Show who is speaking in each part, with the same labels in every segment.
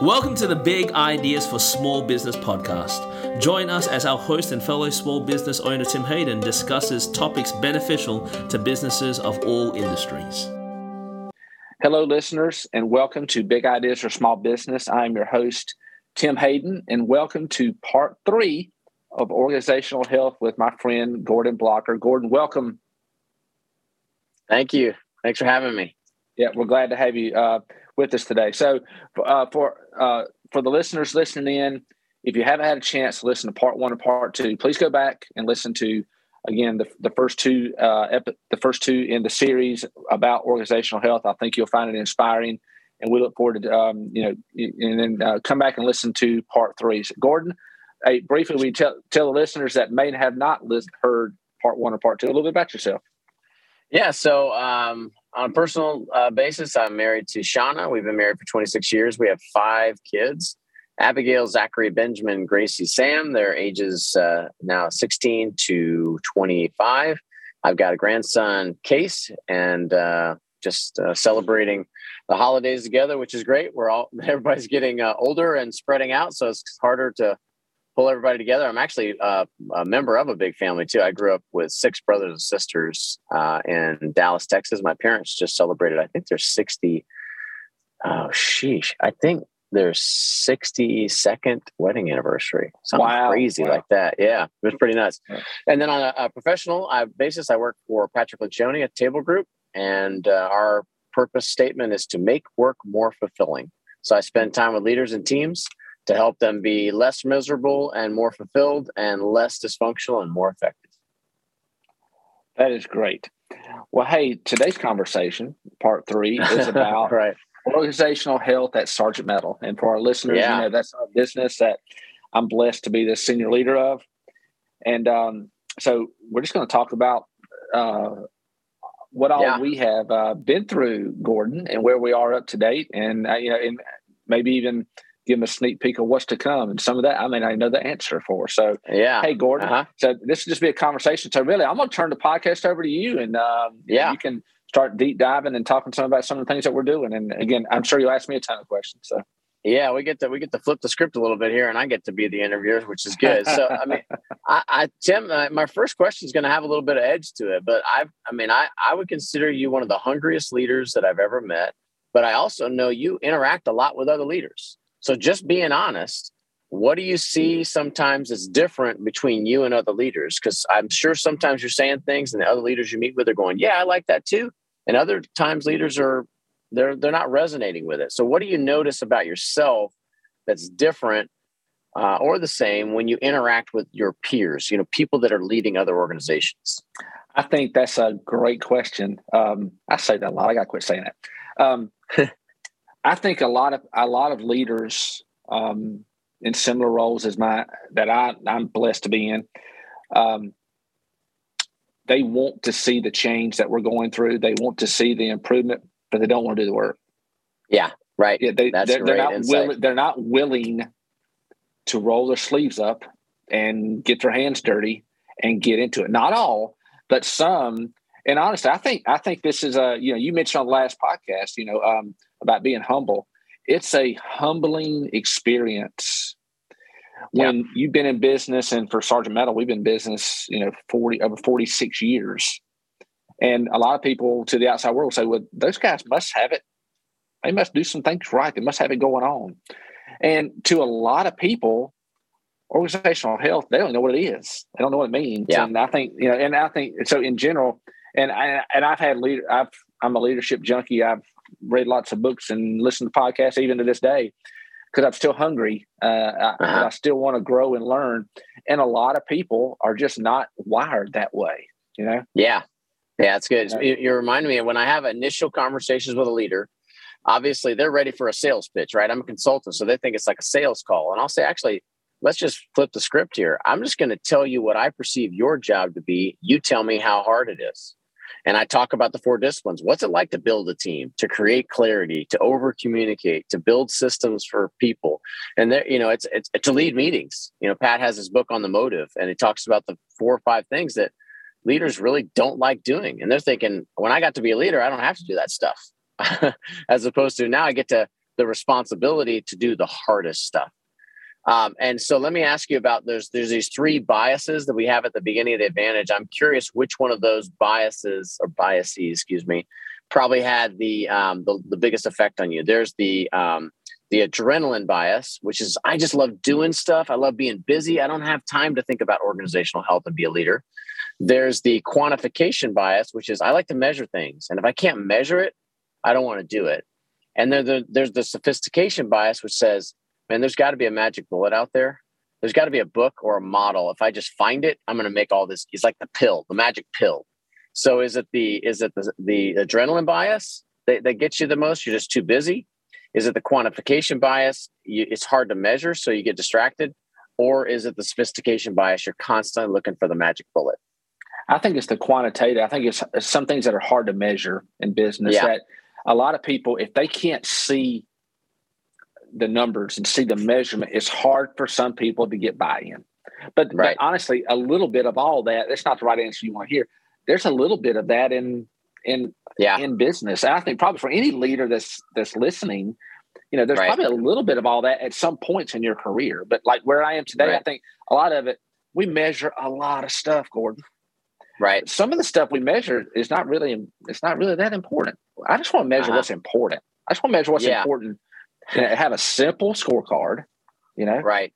Speaker 1: Welcome to the Big Ideas for Small Business podcast. Join us as our host and fellow small business owner Tim Hayden discusses topics beneficial to businesses of all industries.
Speaker 2: Hello, listeners, and welcome to Big Ideas for Small Business. I am your host, Tim Hayden, and welcome to part three of organizational health with my friend Gordon Blocker. Gordon, welcome.
Speaker 3: Thank you. Thanks for having me.
Speaker 2: Yeah, we're glad to have you uh, with us today. So, uh, for uh, for the listeners listening in, if you haven't had a chance to listen to part one and part two, please go back and listen to again the, the first two uh, epi- the first two in the series about organizational health. I think you'll find it inspiring, and we look forward to um, you know and then uh, come back and listen to part three. So Gordon, hey, briefly, we tell tell the listeners that may have not heard part one or part two a little bit about yourself.
Speaker 3: Yeah, so um, on a personal uh, basis, I'm married to Shauna. We've been married for 26 years. We have five kids. Abigail, Zachary, Benjamin, Gracie, Sam. Their ages uh, now 16 to 25. I've got a grandson, Case, and uh, just uh, celebrating the holidays together, which is great. We're all everybody's getting uh, older and spreading out, so it's harder to pull everybody together. I'm actually uh, a member of a big family too. I grew up with six brothers and sisters uh, in Dallas, Texas. My parents just celebrated. I think they're 60. Oh, sheesh! I think their 62nd wedding anniversary. Something wow, crazy wow. like that. Yeah, it was pretty nuts. And then on a, a professional uh, basis, I work for Patrick Lencioni at Table Group, and uh, our purpose statement is to make work more fulfilling. So I spend time with leaders and teams to help them be less miserable and more fulfilled and less dysfunctional and more effective.
Speaker 2: That is great. Well, hey, today's conversation, part three, is about right. organizational health at Sargent Metal. And for our listeners, yeah. you know, that's a business that I'm blessed to be the senior leader of. And um, so we're just going to talk about uh, what all yeah. we have uh, been through, Gordon, and where we are up to date, and uh, you know, and maybe even give them a sneak peek of what's to come. And some of that, I mean, I know the answer for. So,
Speaker 3: yeah.
Speaker 2: Hey, Gordon. Uh-huh. So this will just be a conversation. So, really, I'm going to turn the podcast over to you, and um, yeah, you can start deep diving and talking some about some of the things that we're doing. And again, I'm sure you'll ask me a ton of questions. So.
Speaker 3: Yeah, we get to we get to flip the script a little bit here, and I get to be the interviewer, which is good. So, I mean, I, I Tim, uh, my first question is going to have a little bit of edge to it, but I, I mean, I I would consider you one of the hungriest leaders that I've ever met. But I also know you interact a lot with other leaders. So just being honest, what do you see sometimes is different between you and other leaders? Because I'm sure sometimes you're saying things and the other leaders you meet with are going, Yeah, I like that too. And other times leaders are they're they're not resonating with it. So what do you notice about yourself that's different uh, or the same when you interact with your peers, you know, people that are leading other organizations?
Speaker 2: I think that's a great question. Um, I say that a lot. I got to quit saying that. Um, I think a lot of a lot of leaders um, in similar roles as my that I I'm blessed to be in. Um, they want to see the change that we're going through. They want to see the improvement, but they don't want to do the work.
Speaker 3: Yeah, right.
Speaker 2: Yeah, they That's they're, they're not willing. They're not willing to roll their sleeves up and get their hands dirty and get into it. Not all, but some. And honestly, I think I think this is a you know you mentioned on the last podcast. You know. Um, about being humble. It's a humbling experience when yeah. you've been in business and for Sargent Metal, we've been in business, you know, 40 over 46 years. And a lot of people to the outside world say, well, those guys must have it. They must do some things right. They must have it going on. And to a lot of people, organizational health, they don't know what it is. They don't know what it means. Yeah. And I think, you know, and I think so in general, and I, and I've had leader, I've, I'm a leadership junkie. I've read lots of books and listened to podcasts even to this day because I'm still hungry. Uh, I, uh-huh. I, still want to grow and learn. And a lot of people are just not wired that way, you know?
Speaker 3: Yeah. Yeah, it's good. You, you remind me of when I have initial conversations with a leader, obviously they're ready for a sales pitch, right? I'm a consultant, so they think it's like a sales call. And I'll say, actually, let's just flip the script here. I'm just going to tell you what I perceive your job to be. You tell me how hard it is. And I talk about the four disciplines. What's it like to build a team, to create clarity, to over communicate, to build systems for people? And there, you know, it's, it's to lead meetings. You know, Pat has his book on the motive and it talks about the four or five things that leaders really don't like doing. And they're thinking, when I got to be a leader, I don't have to do that stuff. As opposed to now I get to the responsibility to do the hardest stuff. Um, and so let me ask you about there's there's these three biases that we have at the beginning of the advantage. I'm curious which one of those biases or biases, excuse me, probably had the um, the, the biggest effect on you. There's the um, the adrenaline bias, which is I just love doing stuff. I love being busy. I don't have time to think about organizational health and be a leader. There's the quantification bias, which is I like to measure things, and if I can't measure it, I don't want to do it. And there, the, there's the sophistication bias, which says man, there's got to be a magic bullet out there. There's got to be a book or a model. If I just find it, I'm going to make all this. It's like the pill, the magic pill. So is it the is it the, the adrenaline bias that, that gets you the most? You're just too busy. Is it the quantification bias? You, it's hard to measure, so you get distracted, or is it the sophistication bias? You're constantly looking for the magic bullet.
Speaker 2: I think it's the quantitative. I think it's, it's some things that are hard to measure in business. Yeah. That a lot of people, if they can't see the numbers and see the measurement, it's hard for some people to get buy-in. But, right. but honestly, a little bit of all that, that's not the right answer you want to hear. There's a little bit of that in in yeah. in business. And I think probably for any leader that's that's listening, you know, there's right. probably a little bit of all that at some points in your career. But like where I am today, right. I think a lot of it we measure a lot of stuff, Gordon.
Speaker 3: Right.
Speaker 2: Some of the stuff we measure is not really it's not really that important. I just want to measure uh-huh. what's important. I just want to measure what's yeah. important have a simple scorecard, you know?
Speaker 3: Right.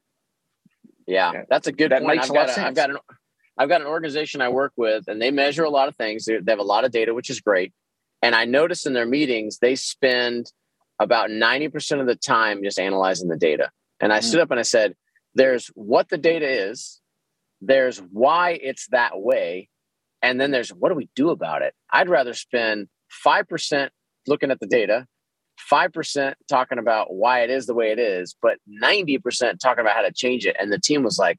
Speaker 3: Yeah, yeah. that's a good that point. Makes I've, a lot got of sense. I've got an I've got an organization I work with, and they measure a lot of things. They, they have a lot of data, which is great. And I notice in their meetings, they spend about 90% of the time just analyzing the data. And I mm. stood up and I said, there's what the data is, there's why it's that way, and then there's what do we do about it? I'd rather spend 5% looking at the data 5% talking about why it is the way it is, but 90% talking about how to change it. And the team was like,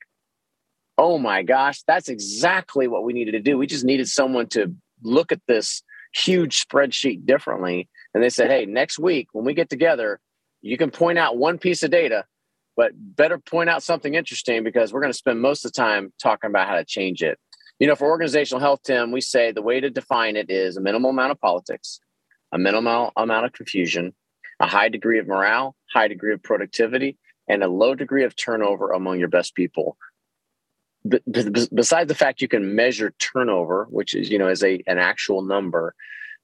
Speaker 3: oh my gosh, that's exactly what we needed to do. We just needed someone to look at this huge spreadsheet differently. And they said, hey, next week when we get together, you can point out one piece of data, but better point out something interesting because we're going to spend most of the time talking about how to change it. You know, for organizational health, Tim, we say the way to define it is a minimal amount of politics, a minimal amount of confusion, a high degree of morale, high degree of productivity, and a low degree of turnover among your best people. Besides the fact you can measure turnover, which is you know is a an actual number,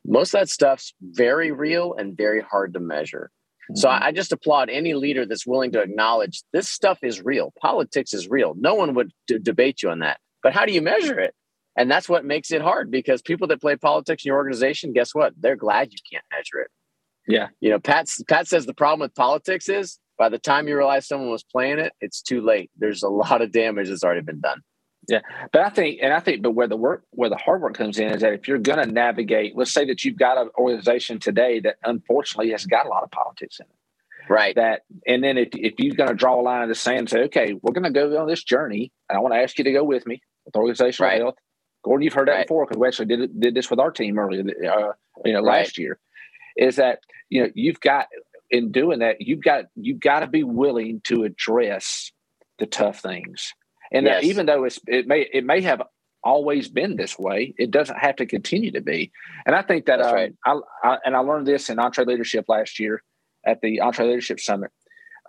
Speaker 3: most of that stuff's very real and very hard to measure. Mm-hmm. So I, I just applaud any leader that's willing to acknowledge this stuff is real. Politics is real. No one would d- debate you on that. But how do you measure it? And that's what makes it hard because people that play politics in your organization, guess what? They're glad you can't measure it.
Speaker 2: Yeah.
Speaker 3: You know, Pat Pat says the problem with politics is by the time you realize someone was playing it, it's too late. There's a lot of damage that's already been done.
Speaker 2: Yeah. But I think and I think but where the work where the hard work comes in is that if you're gonna navigate, let's say that you've got an organization today that unfortunately has got a lot of politics in it.
Speaker 3: Right.
Speaker 2: That and then if, if you're going to draw a line in the sand and say, okay, we're going to go on this journey, and I want to ask you to go with me with organizational right. health Gordon, you've heard that right. before because we actually did did this with our team earlier, uh, you know, right. last year. Is that you know you've got in doing that you've got you've got to be willing to address the tough things, and yes. even though it's it may it may have always been this way, it doesn't have to continue to be. And I think that um, right. I, I, and I learned this in EntreLeadership last year at the EntreLeadership Summit.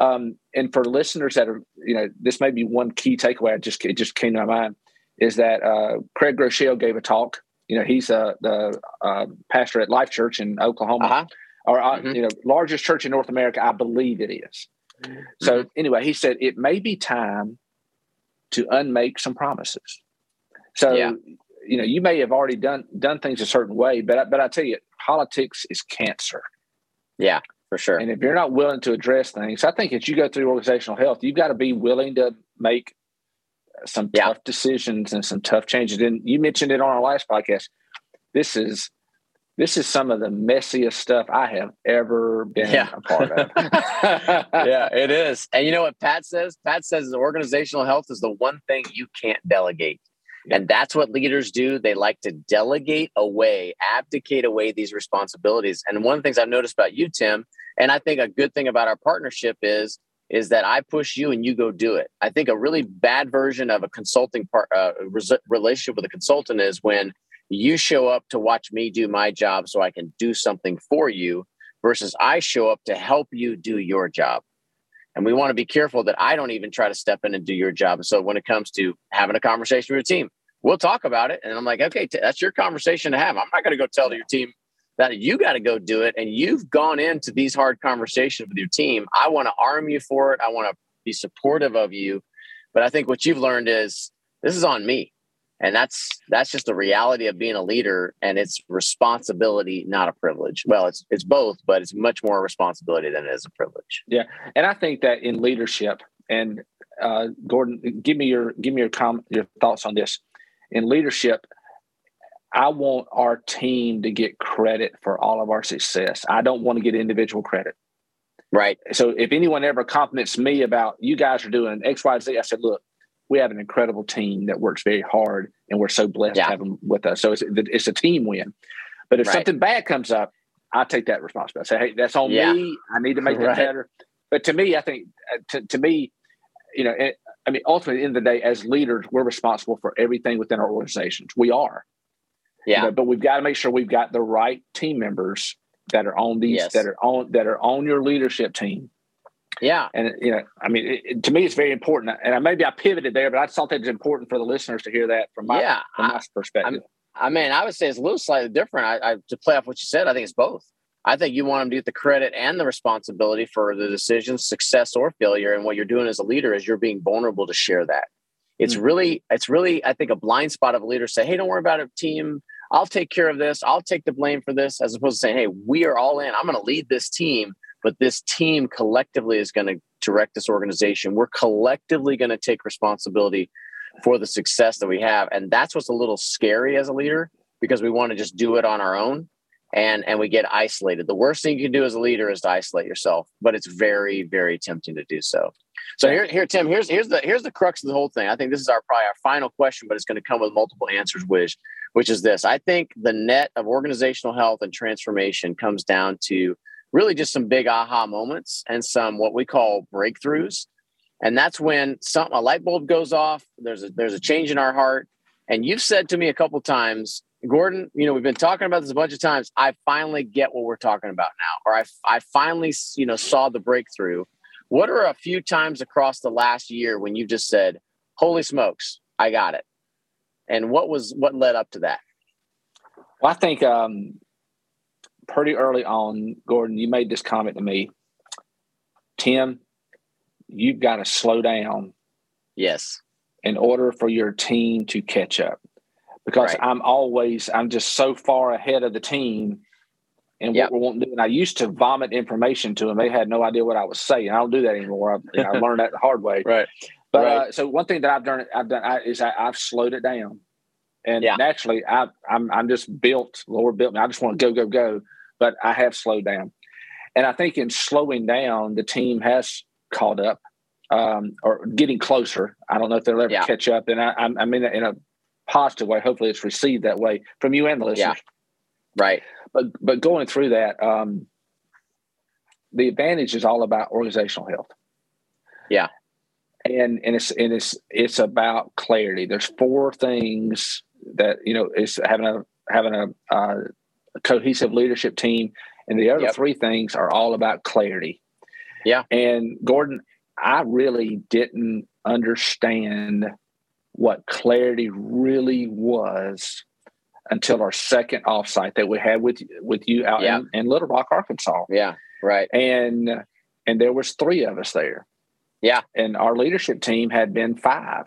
Speaker 2: Um, and for listeners that are, you know, this may be one key takeaway. I just it just came to my mind is that uh, Craig Groeschel gave a talk. You know, he's uh, the uh, pastor at Life Church in Oklahoma, uh-huh. or uh, mm-hmm. you know, largest church in North America. I believe it is. Mm-hmm. So anyway, he said it may be time to unmake some promises. So yeah. you know, you may have already done done things a certain way, but but I tell you, politics is cancer.
Speaker 3: Yeah, for sure.
Speaker 2: And if you're not willing to address things, I think as you go through organizational health, you've got to be willing to make some yeah. tough decisions and some tough changes. And you mentioned it on our last podcast. This is this is some of the messiest stuff I have ever been yeah. a part of.
Speaker 3: yeah, it is. And you know what Pat says? Pat says organizational health is the one thing you can't delegate. And that's what leaders do. They like to delegate away, abdicate away these responsibilities. And one of the things I've noticed about you, Tim, and I think a good thing about our partnership is is that I push you and you go do it. I think a really bad version of a consulting part uh, res- relationship with a consultant is when you show up to watch me do my job so I can do something for you versus I show up to help you do your job. And we want to be careful that I don't even try to step in and do your job. And so when it comes to having a conversation with your team, we'll talk about it. And I'm like, okay, t- that's your conversation to have. I'm not going to go tell your team that you got to go do it. And you've gone into these hard conversations with your team. I want to arm you for it. I want to be supportive of you. But I think what you've learned is this is on me and that's that's just the reality of being a leader and it's responsibility not a privilege well it's it's both but it's much more a responsibility than it is a privilege
Speaker 2: yeah and i think that in leadership and uh, gordon give me your give me your com- your thoughts on this in leadership i want our team to get credit for all of our success i don't want to get individual credit
Speaker 3: right
Speaker 2: so if anyone ever compliments me about you guys are doing x y z i said look we have an incredible team that works very hard, and we're so blessed yeah. to have them with us. So it's it's a team win. But if right. something bad comes up, I take that responsibility. I say, hey, that's on yeah. me. I need to make that right. better. But to me, I think uh, to, to me, you know, it, I mean, ultimately, in the, end of the day, as leaders, we're responsible for everything within our organizations. We are.
Speaker 3: Yeah. You
Speaker 2: know, but we've got to make sure we've got the right team members that are on these yes. that are on that are on your leadership team
Speaker 3: yeah.
Speaker 2: And, you know, I mean, it, to me, it's very important. And maybe I pivoted there, but I thought that it's important for the listeners to hear that from my, yeah, from my I, perspective.
Speaker 3: I, I mean, I would say it's a little slightly different. I, I, to play off what you said, I think it's both. I think you want them to get the credit and the responsibility for the decisions, success or failure. And what you're doing as a leader is you're being vulnerable to share that. It's mm-hmm. really, it's really, I think, a blind spot of a leader say, "Hey, don't worry about it, team. I'll take care of this. I'll take the blame for this," as opposed to saying, "Hey, we are all in. I'm going to lead this team but this team collectively is going to direct this organization. We're collectively going to take responsibility for the success that we have. And that's what's a little scary as a leader because we want to just do it on our own and and we get isolated. The worst thing you can do as a leader is to isolate yourself, but it's very very tempting to do so. So here here Tim, here's here's the here's the crux of the whole thing. I think this is our probably our final question, but it's going to come with multiple answers which which is this. I think the net of organizational health and transformation comes down to really just some big aha moments and some what we call breakthroughs. And that's when some a light bulb goes off. There's a there's a change in our heart. And you've said to me a couple times, Gordon, you know, we've been talking about this a bunch of times. I finally get what we're talking about now, or I, I finally, you know, saw the breakthrough. What are a few times across the last year when you just said, "Holy smokes, I got it"? And what was what led up to that?
Speaker 2: Well, I think um, pretty early on, Gordon, you made this comment to me. Tim, you've got to slow down.
Speaker 3: Yes.
Speaker 2: In order for your team to catch up. Because right. I'm always, I'm just so far ahead of the team and yep. what we want to do. And I used to vomit information to them. They had no idea what I was saying. I don't do that anymore. I, you know, I learned that the hard way.
Speaker 3: Right.
Speaker 2: But
Speaker 3: right.
Speaker 2: Uh, so one thing that I've done, I've done I, is I, have slowed it down. And yeah. naturally, I, I'm I'm just built. Lord built me. I just want to go, go, go. But I have slowed down, and I think in slowing down, the team has caught up um, or getting closer. I don't know if they'll ever yeah. catch up, and I, I'm, I mean in a positive way. Hopefully, it's received that way from you and the listeners.
Speaker 3: Yeah. Right.
Speaker 2: But but going through that, um, the advantage is all about organizational health.
Speaker 3: Yeah
Speaker 2: and and it's and it's it's about clarity. There's four things that you know is having a having a, uh, a cohesive leadership team, and the other yep. three things are all about clarity.
Speaker 3: Yeah,
Speaker 2: and Gordon, I really didn't understand what clarity really was until our second offsite that we had with with you out yeah. in, in Little Rock, Arkansas.
Speaker 3: Yeah, right.
Speaker 2: And and there was three of us there.
Speaker 3: Yeah.
Speaker 2: And our leadership team had been five.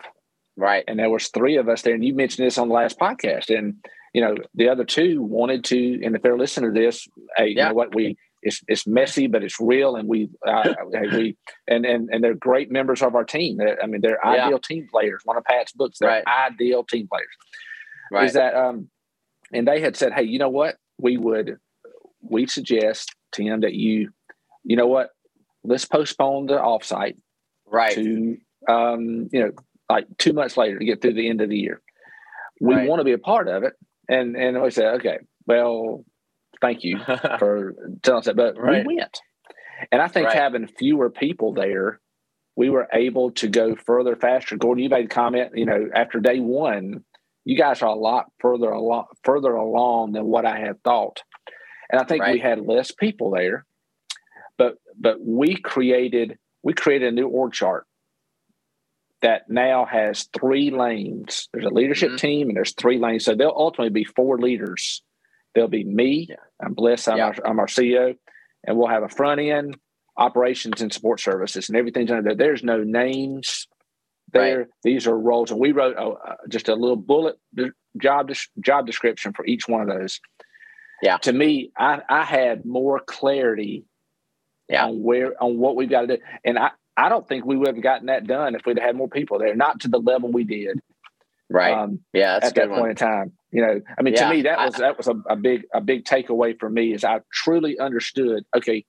Speaker 3: Right.
Speaker 2: And there was three of us there. And you mentioned this on the last podcast. And, you know, the other two wanted to, and if they're listening to this, hey, yeah. you know what, we it's it's messy, but it's real, and we uh, we and and and they're great members of our team. They're, I mean, they're yeah. ideal team players. One of Pat's books, they're right. ideal team players. Right. Is that um, and they had said, hey, you know what, we would we suggest Tim that you, you know what, let's postpone the offsite
Speaker 3: right
Speaker 2: to um, you know like two months later to get through the end of the year. We right. want to be a part of it, and and we said, okay, well, thank you for telling us that, but right. we went, and I think right. having fewer people there, we were able to go further faster. Gordon, you made a comment, you know, after day one, you guys are a lot further along further along than what I had thought, and I think we had less people there but but we created we created a new org chart that now has three lanes. There's a leadership mm-hmm. team and there's three lanes. So there'll ultimately be four leaders. There'll be me. Yeah. I'm Bliss. I'm, yeah. our, I'm our CEO. And we'll have a front end, operations, and support services, and everything's under there. There's no names there. Right. These are roles. And we wrote a, just a little bullet job, job description for each one of those.
Speaker 3: Yeah.
Speaker 2: To me, I, I had more clarity yeah. on where on what we've got to do. And I, I don't think we would have gotten that done if we'd had more people there, not to the level we did.
Speaker 3: Right. Um, yeah.
Speaker 2: at that one. point in time, you know, I mean, yeah, to me, that was, I, that was a, a big, a big takeaway for me is I truly understood, okay,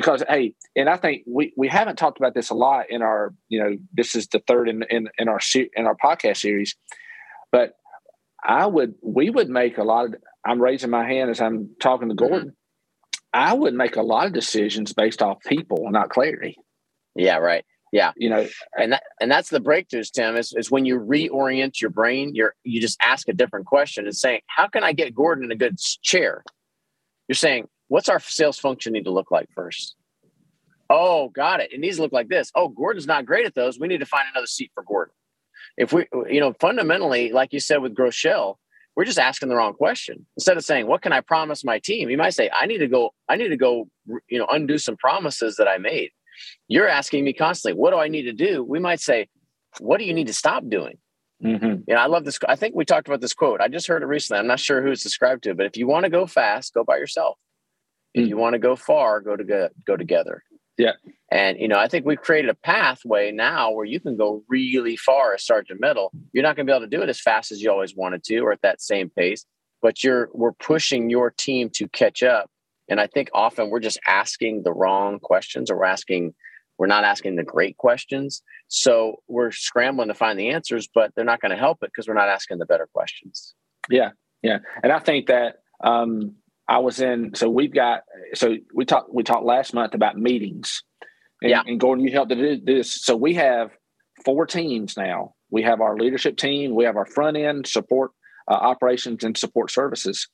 Speaker 2: because, Hey, and I think we, we haven't talked about this a lot in our, you know, this is the third in, in, in our, in our podcast series, but I would, we would make a lot of, I'm raising my hand as I'm talking to mm-hmm. Gordon. Mm-hmm. I would make a lot of decisions based off people, not clarity.
Speaker 3: Yeah, right. Yeah,
Speaker 2: you know,
Speaker 3: and that and that's the breakthroughs, Tim. Is, is when you reorient your brain. You're you just ask a different question and saying, "How can I get Gordon in a good chair?" You're saying, "What's our sales function need to look like first? Oh, got it. It needs to look like this. Oh, Gordon's not great at those. We need to find another seat for Gordon. If we, you know, fundamentally, like you said with Groeschel, we're just asking the wrong question. Instead of saying, "What can I promise my team?" You might say, "I need to go. I need to go. You know, undo some promises that I made." You're asking me constantly, what do I need to do? We might say, what do you need to stop doing? Mm-hmm. You know, I love this. I think we talked about this quote. I just heard it recently. I'm not sure who it's described to, but if you want to go fast, go by yourself. If you want to go far, go to go, go together.
Speaker 2: Yeah.
Speaker 3: And you know, I think we've created a pathway now where you can go really far as Sargent Metal. You're not going to be able to do it as fast as you always wanted to, or at that same pace. But you're we're pushing your team to catch up and I think often we're just asking the wrong questions or we're asking, we're not asking the great questions. So we're scrambling to find the answers, but they're not going to help it because we're not asking the better questions.
Speaker 2: Yeah. Yeah. And I think that, um, I was in, so we've got, so we talked, we talked last month about meetings. And, yeah. And Gordon, you helped to do this. So we have four teams now. We have our leadership team, we have our front end support uh, operations and support services.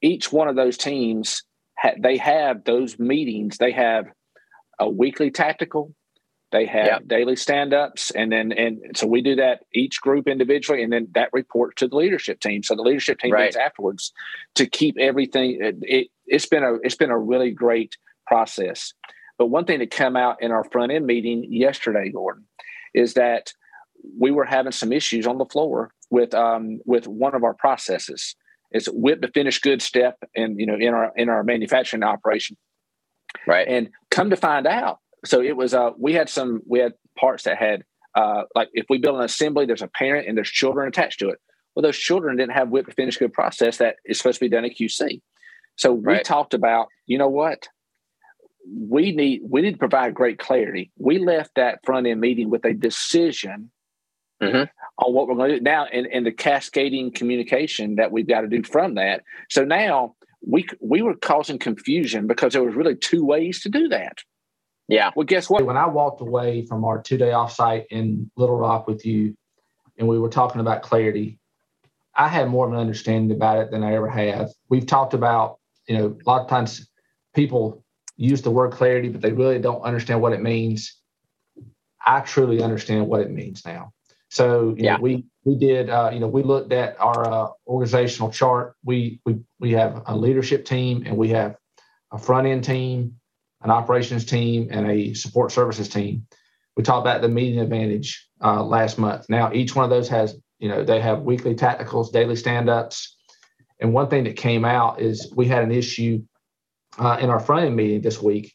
Speaker 2: Each one of those teams ha- they have those meetings. They have a weekly tactical. They have yep. daily stand-ups, and then and so we do that each group individually, and then that reports to the leadership team. So the leadership team right. meets afterwards to keep everything. It, it, it's been a it's been a really great process. But one thing that came out in our front end meeting yesterday, Gordon, is that we were having some issues on the floor with um, with one of our processes. It's WIP the finished good step and you know in our in our manufacturing operation.
Speaker 3: Right.
Speaker 2: And come to find out, so it was uh we had some we had parts that had uh like if we build an assembly, there's a parent and there's children attached to it. Well, those children didn't have WIP the finished good process that is supposed to be done at QC. So we right. talked about, you know what? We need we need to provide great clarity. We left that front end meeting with a decision mm-hmm. on what we're going to do now and, and the cascading communication that we've got to do from that. So now we we were causing confusion because there was really two ways to do that.
Speaker 3: Yeah.
Speaker 2: Well, guess what?
Speaker 4: When I walked away from our two day offsite in Little Rock with you, and we were talking about clarity, I had more of an understanding about it than I ever have. We've talked about, you know, a lot of times people use the word clarity, but they really don't understand what it means. I truly understand what it means now. So yeah. Know, we we did uh, you know we looked at our uh, organizational chart. We we we have a leadership team and we have a front end team, an operations team, and a support services team. We talked about the meeting advantage uh, last month. Now each one of those has you know they have weekly tacticals, daily stand ups, and one thing that came out is we had an issue uh, in our front end meeting this week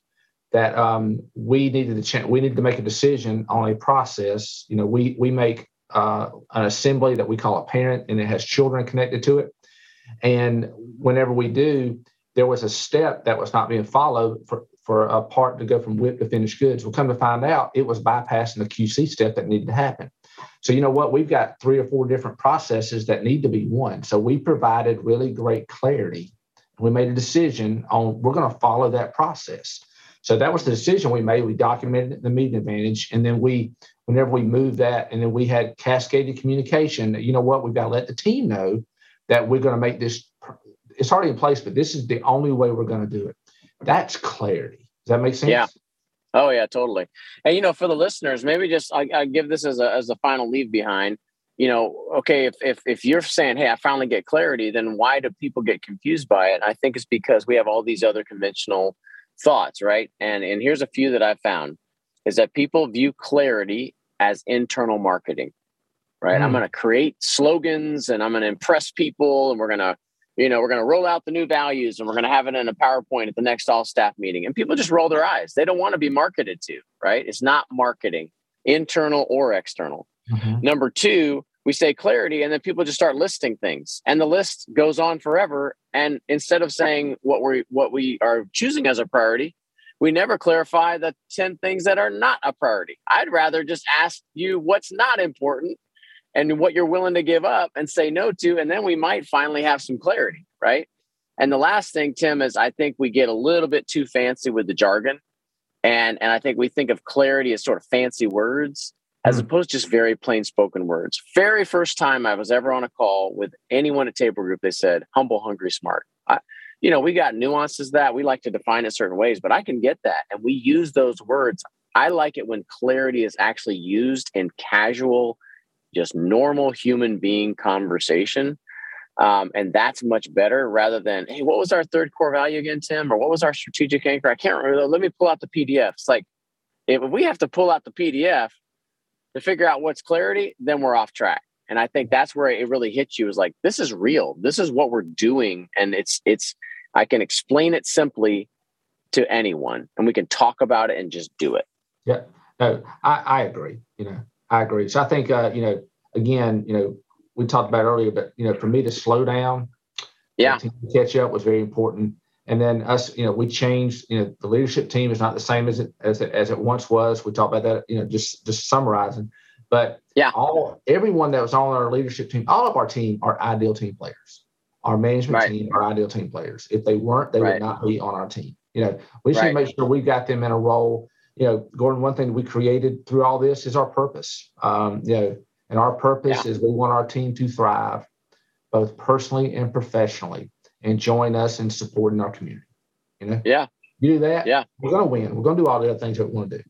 Speaker 4: that um, we needed to. We needed to make a decision on a process. You know, we we make uh, an assembly that we call a parent, and it has children connected to it. And whenever we do, there was a step that was not being followed for for a part to go from WIP to finished goods. We'll come to find out it was bypassing the QC step that needed to happen. So you know what? We've got three or four different processes that need to be one. So we provided really great clarity. We made a decision on we're going to follow that process. So that was the decision we made. We documented the meeting advantage, and then we, whenever we moved that, and then we had cascaded communication. You know what? We've got to let the team know that we're going to make this. It's already in place, but this is the only way we're going to do it. That's clarity. Does that make sense?
Speaker 3: Yeah. Oh yeah, totally. And you know, for the listeners, maybe just I, I give this as a as a final leave behind. You know, okay, if if if you're saying, "Hey, I finally get clarity," then why do people get confused by it? I think it's because we have all these other conventional thoughts, right? And and here's a few that I've found is that people view clarity as internal marketing, right? Mm. I'm going to create slogans and I'm going to impress people, and we're going to you know, we're going to roll out the new values and we're going to have it in a PowerPoint at the next all staff meeting. And people just roll their eyes. They don't want to be marketed to, right? It's not marketing, internal or external. Mm-hmm. Number two, we say clarity and then people just start listing things and the list goes on forever. And instead of saying what we what we are choosing as a priority, we never clarify the 10 things that are not a priority. I'd rather just ask you what's not important and what you're willing to give up and say no to. And then we might finally have some clarity, right? And the last thing, Tim, is I think we get a little bit too fancy with the jargon. And, and I think we think of clarity as sort of fancy words as mm opposed to just very plain spoken words. Very first time I was ever on a call with anyone at Table Group, they said, humble, hungry, smart. I, you know, we got nuances that we like to define it certain ways, but I can get that. And we use those words. I like it when clarity is actually used in casual, just normal human being conversation. Um, and that's much better rather than, hey, what was our third core value again, Tim? Or what was our strategic anchor? I can't remember. Let me pull out the PDF. It's like, if we have to pull out the PDF to figure out what's clarity, then we're off track. And I think that's where it really hits you is like, this is real. This is what we're doing. And it's, it's, I can explain it simply to anyone and we can talk about it and just do it.
Speaker 4: Yeah. No, I, I agree. You know, I agree. So I think, uh, you know, again, you know, we talked about earlier, but you know, for me to slow down,
Speaker 3: yeah,
Speaker 4: to catch up was very important. And then us, you know, we changed. You know, the leadership team is not the same as it as it as it once was. We talked about that. You know, just just summarizing. But
Speaker 3: yeah,
Speaker 4: all everyone that was on our leadership team, all of our team are ideal team players. Our management right. team are ideal team players. If they weren't, they right. would not be on our team. You know, we should right. make sure we got them in a role you know, Gordon, one thing we created through all this is our purpose. Um, you know, and our purpose yeah. is we want our team to thrive, both personally and professionally, and join us in supporting our community. You know,
Speaker 3: yeah,
Speaker 4: you do that,
Speaker 3: yeah,
Speaker 4: we're gonna win. We're gonna do all the other things that we want to do.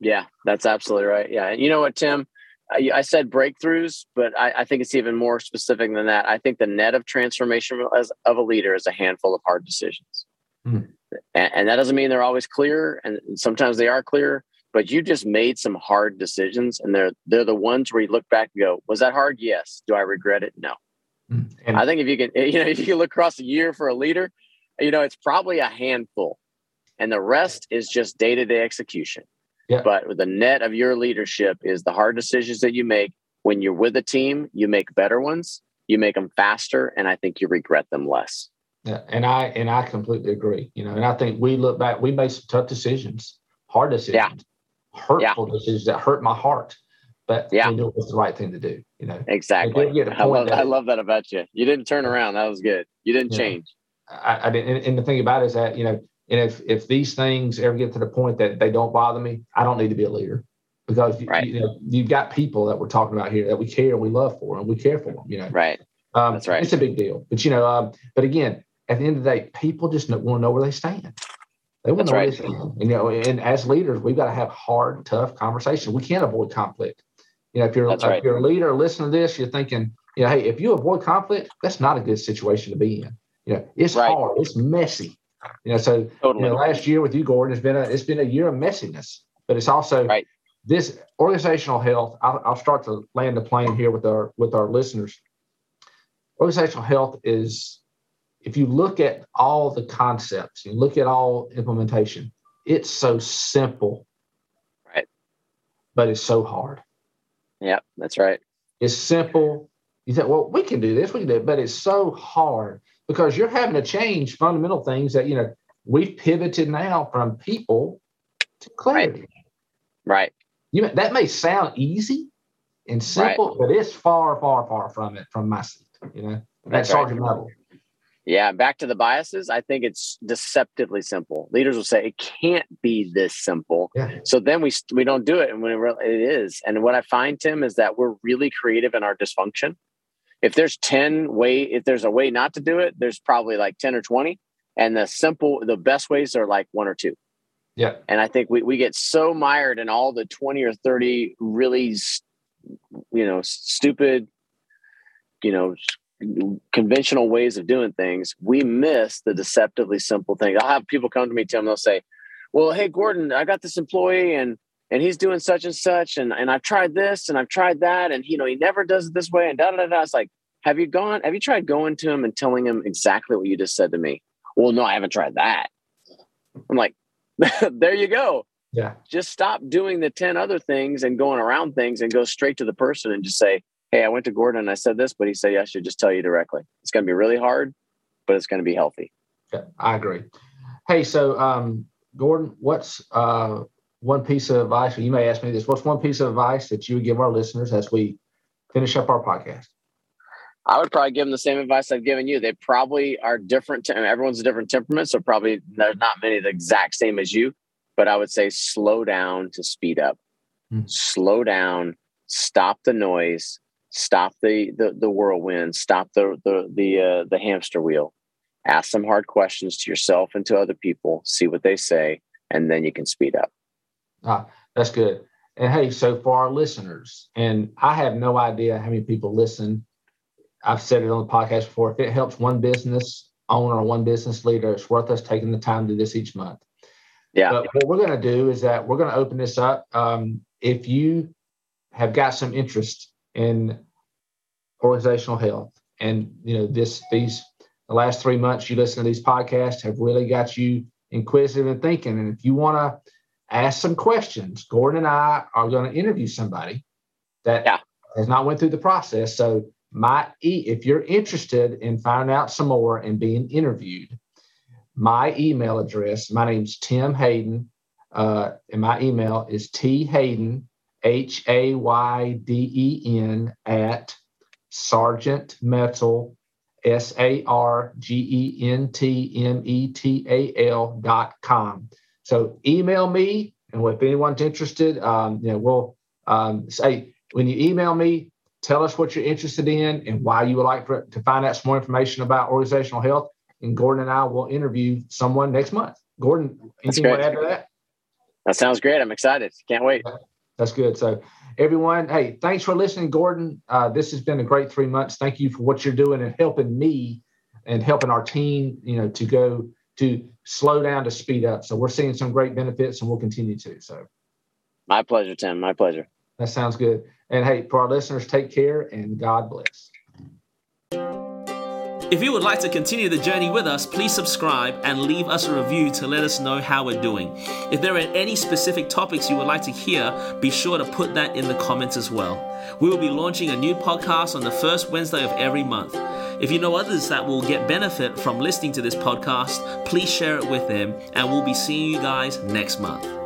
Speaker 3: Yeah, that's absolutely right. Yeah, you know what, Tim. I, I said breakthroughs, but I, I, think it's even more specific than that. I think the net of transformation as, of a leader is a handful of hard decisions. Mm and, and that doesn't mean they're always clear and sometimes they are clear but you just made some hard decisions and they're they're the ones where you look back and go was that hard? Yes. Do i regret it? No. Mm, and i think if you can you know if you look across a year for a leader you know it's probably a handful and the rest is just day-to-day execution. Yeah. but the net of your leadership is the hard decisions that you make. When you're with a team you make better ones you make them faster and i think you regret them less
Speaker 4: and I and I completely agree. You know, and I think we look back, we made some tough decisions, hard decisions, yeah. hurtful yeah. decisions that hurt my heart. But yeah, we knew it was the right thing to do. You know,
Speaker 3: exactly. I love, that, I love that about you. You didn't turn around. That was good. You didn't you change.
Speaker 4: Know, I, I didn't. And, and the thing about it is that you know, and if if these things ever get to the point that they don't bother me, I don't need to be a leader because right. you, you know you've got people that we're talking about here that we care and we love for and we care for them. You know,
Speaker 3: right.
Speaker 4: Um,
Speaker 3: That's right.
Speaker 4: It's a big deal, but you know, um, but again, at the end of the day, people just want to know where they stand. They want to know right. where they stand. You know, and as leaders, we've got to have hard, tough conversations. We can't avoid conflict. You know, if you're if you're a leader listening to this, you're thinking, you know, hey, if you avoid conflict, that's not a good situation to be in. You know, it's right. hard, it's messy. You know, so totally. you know, last year with you, Gordon, it's been a it's been a year of messiness, but it's also
Speaker 3: right.
Speaker 4: this organizational health. I'll, I'll start to land the plane here with our with our listeners. Organizational health is if you look at all the concepts, you look at all implementation, it's so simple.
Speaker 3: Right.
Speaker 4: But it's so hard.
Speaker 3: Yeah, that's right.
Speaker 4: It's simple. You think, well, we can do this, we can do it, but it's so hard because you're having to change fundamental things that, you know, we've pivoted now from people to clarity.
Speaker 3: Right. right.
Speaker 4: You that may sound easy and simple, right. but it's far, far, far from it from my seat, you know, that's Sargent right. level.
Speaker 3: Yeah, back to the biases. I think it's deceptively simple. Leaders will say it can't be this simple. Yeah. So then we we don't do it, and when it, really, it is. And what I find, Tim, is that we're really creative in our dysfunction. If there's ten way, if there's a way not to do it, there's probably like ten or twenty, and the simple, the best ways are like one or two.
Speaker 4: Yeah.
Speaker 3: And I think we, we get so mired in all the 20 or 30 really, you know, stupid, you know, conventional ways of doing things. We miss the deceptively simple thing. I'll have people come to me, Tim, they'll say, well, hey, Gordon, I got this employee and, and he's doing such and such. And, and I've tried this and I've tried that. And, you know, he never does it this way and da, da, da, da. It's like, have you gone, have you tried going to him and telling him exactly what you just said to me? Well, no, I haven't tried that. I'm like, there you go.
Speaker 4: Yeah.
Speaker 3: Just stop doing the 10 other things and going around things and go straight to the person and just say, Hey, I went to Gordon and I said this, but he said, yeah, I should just tell you directly. It's going to be really hard, but it's going to be healthy.
Speaker 4: Yeah, I agree. Hey, so um, Gordon, what's uh, one piece of advice, you may ask me this, what's one piece of advice that you would give our listeners as we finish up our podcast?
Speaker 3: I would probably give them the same advice I've given you. They probably are different. everyone's a different temperament, so probably there's not many the exact same as you. But I would say slow down to speed up. Hmm. Slow down, stop the noise, stop the the, the whirlwind, stop the the the uh, the hamster wheel. Ask some hard questions to yourself and to other people. See what they say, and then you can speed up.
Speaker 4: Ah, that's good. And hey, so for our listeners, and I have no idea how many people listen I've said it on the podcast before. If it helps one business owner or one business leader, it's worth us taking the time to do this each month.
Speaker 3: Yeah.
Speaker 4: But what we're going to do is that we're going to open this up. Um, if you have got some interest in organizational health, and you know this these the last three months you listen to these podcasts have really got you inquisitive and thinking. And if you want to ask some questions, Gordon and I are going to interview somebody that yeah. has not went through the process. So my e if you're interested in finding out some more and being interviewed my email address my name's tim hayden uh, and my email is t hayden h-a-y-d-e-n at sargent metal s-a-r-g-e-n-t-m-e-t-a-l dot com so email me and if anyone's interested um, you know we'll um, say when you email me Tell us what you're interested in and why you would like for, to find out some more information about organizational health. And Gordon and I will interview someone next month. Gordon, anything to add to that?
Speaker 3: That sounds great. I'm excited. Can't wait.
Speaker 4: That's good. So, everyone, hey, thanks for listening, Gordon. Uh, this has been a great three months. Thank you for what you're doing and helping me and helping our team, you know, to go to slow down to speed up. So, we're seeing some great benefits and we'll continue to. So,
Speaker 3: my pleasure, Tim. My pleasure.
Speaker 4: That sounds good. And hey, for our listeners, take care and God bless.
Speaker 1: If you would like to continue the journey with us, please subscribe and leave us a review to let us know how we're doing. If there are any specific topics you would like to hear, be sure to put that in the comments as well. We will be launching a new podcast on the first Wednesday of every month. If you know others that will get benefit from listening to this podcast, please share it with them, and we'll be seeing you guys next month.